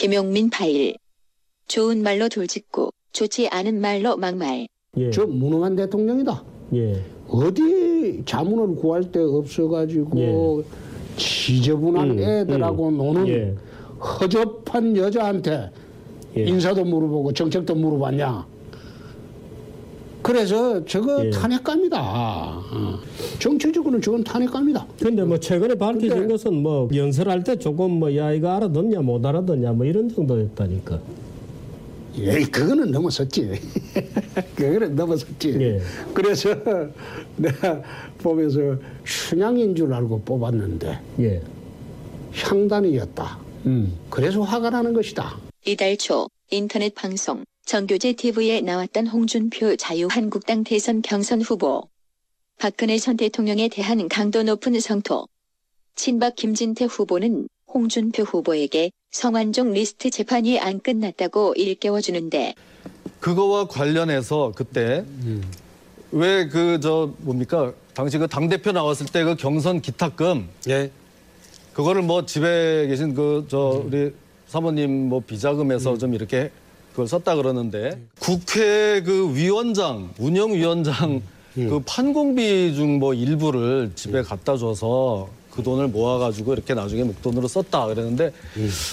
김용민 파일. 좋은 말로 돌직구, 좋지 않은 말로 막말. 예. 저 무능한 대통령이다. 예. 어디 자문을 구할 데 없어가지고 지저분한 음, 애들하고 노는 예. 허접한 여자한테 예. 인사도 물어보고 정책도 물어봤냐. 그래서 저거 예. 탄핵감이다. 어. 정치적으로는 저건 탄핵감이다. 근데 뭐 최근에 밝혀진 근데- 것은 뭐 연설할 때 조금 뭐 야 이거 알아듣냐 못 알아듣냐 뭐 이런 정도였다니까. 예, 그거는 넘어섰지. 그거는 넘어섰지. 예. 그래서 내가 보면서 춘향인 줄 알고 뽑았는데 예. 향단이었다. 그래서 화가 나는 것이다. 이달 초 인터넷 방송 정교제 TV에 나왔던 홍준표 자유한국당 대선 경선 후보. 박근혜 전 대통령에 대한 강도 높은 성토. 친박 김진태 후보는 홍준표 후보에게 성완종 리스트 재판이 안 끝났다고 일깨워주는데 그거와 관련해서 그때 왜그 저 뭡니까 당시 그 당 대표 나왔을 때 그 경선 기탁금 예. 그거를 뭐 집에 계신 그 저 우리 사모님 뭐 비자금에서 좀 이렇게 그걸 썼다 그러는데 국회 그 위원장 운영위원장 그 판공비 중 뭐 일부를 집에 갖다 줘서 그 돈을 모아가지고 이렇게 나중에 목돈으로 썼다 그랬는데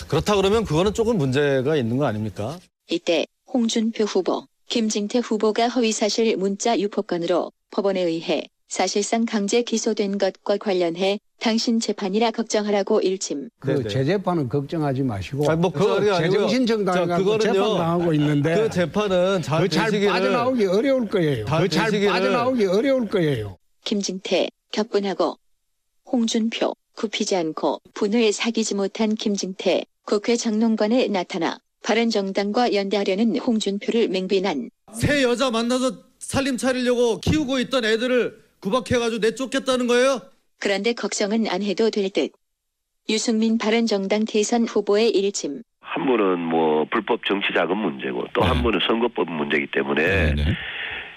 그렇다 그러면 그거는 조금 문제가 있는 거 아닙니까? 이때 홍준표 후보, 김진태 후보가 허위사실 문자 유포건으로 법원에 의해 사실상 강제 기소된 것과 관련해 당신 재판이라 걱정하라고 일침. 그 네네. 재재판은 걱정하지 마시고 아니, 뭐 그거 아니고요. 제정신 정당에 자, 그거는요. 재판 당하고 있는데 그 재판은 잘 그 잘 되시기를 빠져나오기 어려울 거예요. 잘그잘 되시기를. 빠져나오기 어려울 거예요. 김진태 격분하고 홍준표 굽히지 않고 분을 사귀지 못한 김진태 국회 정론관에 나타나 바른정당과 연대하려는 홍준표를 맹비난. 새 여자 만나서 살림 차리려고 키우고 있던 애들을 구박해가지고 내쫓겠다는 거예요? 그런데 걱정은 안 해도 될 듯. 유승민 바른정당 대선 후보의 일침. 한 분은 뭐 불법 정치 자금 문제고 또한 네. 분은 선거법 문제이기 때문에 네.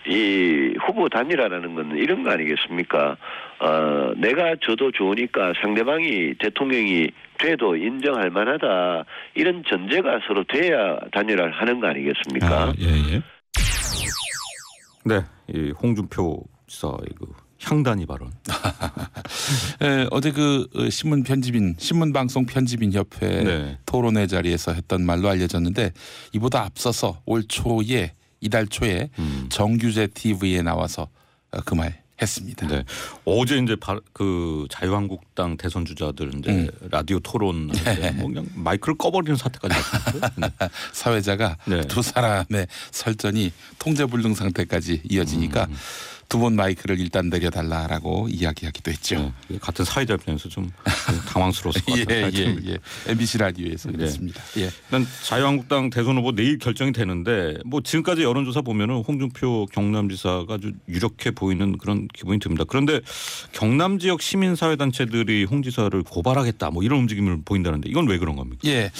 이 후보 단일화라는 건 이런 거 아니겠습니까? 어, 내가 저도 좋으니까 상대방이 대통령이 돼도 인정할 만하다 이런 전제가 서로 돼야 단일화를 하는 거 아니겠습니까? 아, 예, 예. 네, 이 홍준표 그 향단이 발언. 에, 어제 그 어, 신문 편집인 신문 방송 편집인 협회 네. 토론회 자리에서 했던 말로 알려졌는데 이보다 앞서서 올 초에 이달 초에 음. 정규제 TV에 나와서 어, 그말 했습니다. 네. 어제 이제 바, 그 자유한국당 대선 주자들 이제 음. 라디오 토론 뭐 그냥 마이크를 꺼버리는 사태까지 났어요. 네. 사회자가 네. 두 사람의 설전이 통제불능 상태까지 이어지니까 음. 두 번 마이크를 일단 내려달라라고 이야기하기도 했죠. 네. 같은 사회자 입장에서 좀 당황스러웠을 것 예, 같아요. 예, 예. MBC 라디오에서 네. 그랬습니다. 예. 일단 자유한국당 대선 후보 내일 결정이 되는데 뭐 지금까지 여론조사 보면은 홍준표 경남지사가 아주 유력해 보이는 그런 기분이 듭니다. 그런데 경남 지역 시민사회단체들이 홍 지사를 고발하겠다 뭐 이런 움직임을 보인다는데 이건 왜 그런 겁니까? 예,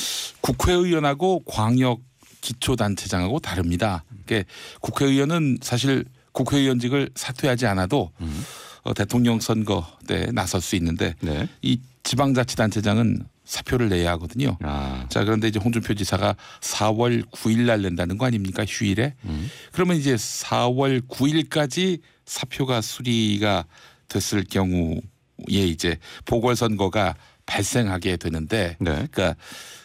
국회의원하고 광역 기초단체장하고 다릅니다. 그게 국회의원은 사실 국회의원직을 사퇴하지 않아도 음. 어, 대통령 선거 때 나설 수 있는데 네. 이 지방자치단체장은 사표를 내야 하거든요. 아. 자 그런데 이제 홍준표 지사가 4월 9일 날 낸다는 거 아닙니까 휴일에? 음. 그러면 이제 4월 9일까지 사표가 수리가 됐을 경우에 이제 보궐선거가 발생하게 되는데 네. 그러니까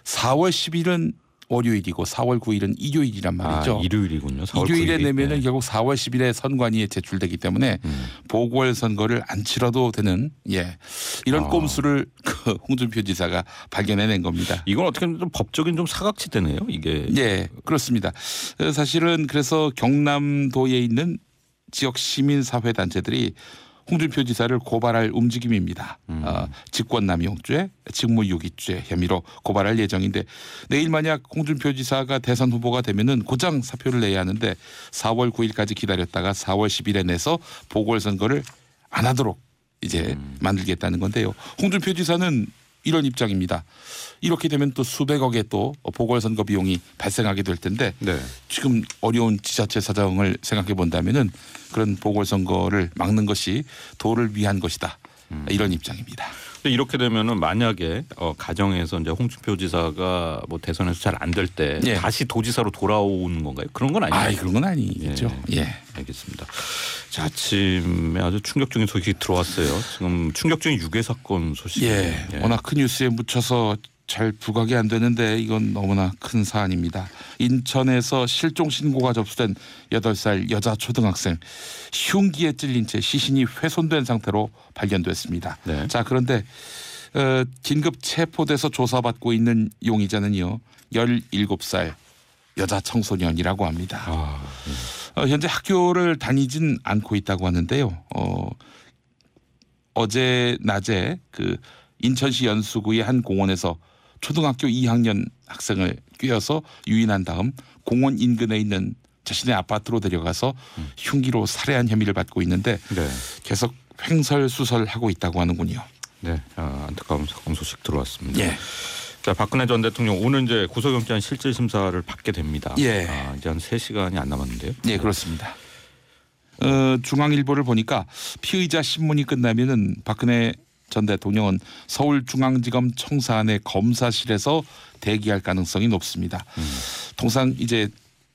4월 10일은 월요일이고 4월 9일은 일요일이란 말이죠. 아, 일요일이군요. 4월 일요일에 9일이. 내면은 네. 결국 4월 10일에 선관위에 제출되기 때문에 음. 보궐 선거를 안 치러도 되는 예 이런 아. 꼼수를 그 홍준표 지사가 발견해낸 겁니다. 이건 어떻게 보면 좀 법적인 좀 사각지대네요. 이게. 예, 그렇습니다. 어, 사실은 그래서 경남도에 있는 지역 시민 사회 단체들이 홍준표 지사를 고발할 움직임입니다. 음. 어, 직권남용죄, 직무유기죄 혐의로 고발할 예정인데 내일 만약 홍준표 지사가 대선 후보가 되면은 고장 사표를 내야 하는데 4월 9일까지 기다렸다가 4월 10일에 내서 보궐선거를 안 하도록 이제 음. 만들겠다는 건데요. 홍준표 지사는 이런 입장입니다. 이렇게 되면 또 수백억의 또 보궐선거 비용이 발생하게 될 텐데 네. 지금 어려운 지자체 사정을 생각해 본다면은 그런 보궐선거를 막는 것이 도를 위한 것이다. 음. 이런 입장입니다. 근데 이렇게 되면은 만약에 어, 가정에서 이제 홍준표 지사가 뭐 대선에서 잘 안 될때 예. 다시 도지사로 돌아오는 건가요? 그런 건 아니에요. 아, 그런 건 아니겠죠. 예. 알겠습니다. 자, 아침에 아주 충격적인 소식이 들어왔어요. 지금 충격적인 유괴 사건 소식. 예. 워낙 큰 뉴스에 묻혀서 잘 부각이 안 되는데 이건 너무나 큰 사안입니다. 인천에서 실종 신고가 접수된 8살 여자 초등학생 흉기에 찔린 채 시신이 훼손된 상태로 발견됐습니다. 네. 자, 그런데 어, 긴급 체포돼서 조사받고 있는 용의자는요. 17살 여자 청소년이라고 합니다. 아, 어, 현재 학교를 다니진 않고 있다고 하는데요. 어, 어제 낮에 그 인천시 연수구의 한 공원에서 초등학교 2학년 학생을 꿰어서 유인한 다음 공원 인근에 있는 자신의 아파트로 데려가서 흉기로 살해한 혐의를 받고 있는데 네. 계속 횡설수설하고 있다고 하는군요. 네. 아, 안타까운 사건 소식 들어왔습니다. 예. 자, 박근혜 전 대통령 오늘 이제 구속영장 실질 심사를 받게 됩니다. 예. 아, 이제 한 3시간이 안 남았는데요. 네, 그렇습니다. 어, 중앙일보를 보니까 피의자 신문이 끝나면은 박근혜 전 대통령은 서울중앙지검 청사안의 검사실에서 대기할 가능성이 높습니다. 통상 이제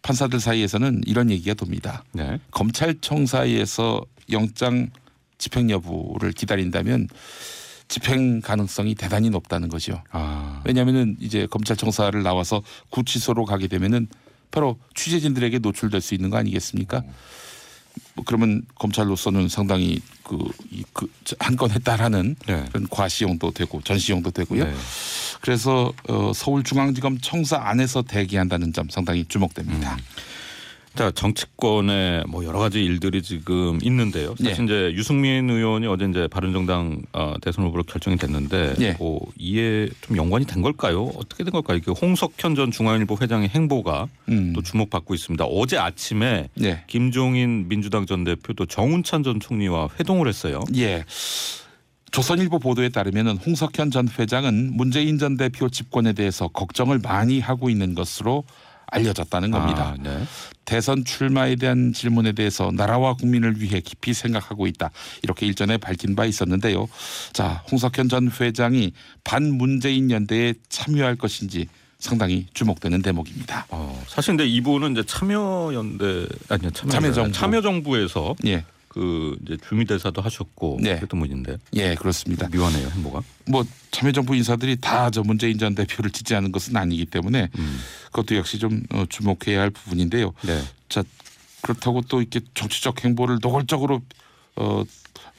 판사들 사이에서는 이런 얘기가 돕니다. 네. 검찰청사에서 영장 집행 여부를 기다린다면 집행 가능성이 대단히 높다는 거죠. 아, 왜냐하면은 이제 검찰청사를 나와서 구치소로 가게 되면은 바로 취재진들에게 노출될 수 있는 거 아니겠습니까? 뭐 그러면 검찰로서는 상당히 그한 건 했다라는 네. 그런 과시용도 되고 전시용도 되고요. 네. 그래서 어, 서울중앙지검 청사 안에서 대기한다는 점 상당히 주목됩니다. 자 정치권에 뭐 여러 가지 일들이 지금 있는데요. 사실 예. 이제 유승민 의원이 어제 이제 바른정당 어, 대선 후보로 결정이 됐는데 예. 뭐 이에 좀 연관이 된 걸까요? 어떻게 된 걸까요? 그 홍석현 전 중앙일보 회장의 행보가 음. 또 주목받고 있습니다. 어제 아침에 네. 김종인 민주당 전 대표 또 정운찬 전 총리와 회동을 했어요. 예. 조선일보 보도에 따르면 홍석현 전 회장은 문재인 전 대표 집권에 대해서 걱정을 많이 하고 있는 것으로 알려졌다는 겁니다. 아, 네. 대선 출마에 대한 질문에 대해서 나라와 국민을 위해 깊이 생각하고 있다. 이렇게 일전에 밝힌 바 있었는데요. 자, 홍석현 전 회장이 반문재인 연대에 참여할 것인지 상당히 주목되는 대목입니다. 어, 사실 근데 이분은 이제 참여연대 아니요 참여 참여정부. 참여정부에서 예. 그 이제 주미 대사도 하셨고 네. 그랬던 분인데 예, 그렇습니다. 묘하네요 행보가. 뭐 참여정부 인사들이 다 저 문재인 전 대표를 지지하는 것은 아니기 때문에 음. 그것도 역시 좀 어, 주목해야 할 부분인데요. 네. 자 그렇다고 또 이렇게 정치적 행보를 노골적으로 어,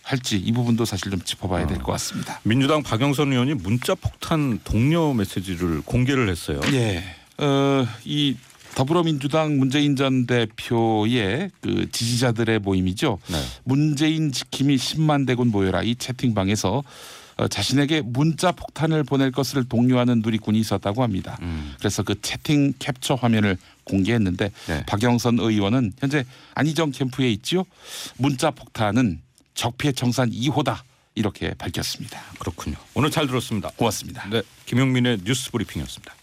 할지 이 부분도 사실 좀 짚어봐야 될것 같습니다. 민주당 박영선 의원이 문자 폭탄 독려 메시지를 공개를 했어요. 예. 어, 이 더불어민주당 문재인 전 대표의 그 지지자들의 모임이죠. 네. 문재인 지킴이 10만 대군 모여라 이 채팅방에서 어, 자신에게 문자 폭탄을 보낼 것을 독려하는 누리꾼이 있었다고 합니다. 음. 그래서 그 채팅 캡처 화면을 공개했는데 네. 박영선 의원은 현재 안희정 캠프에 있지요. 문자 폭탄은 적폐 청산 2호다 이렇게 밝혔습니다. 그렇군요. 오늘 잘 들었습니다. 고맙습니다. 네, 김용민의 뉴스 브리핑이었습니다.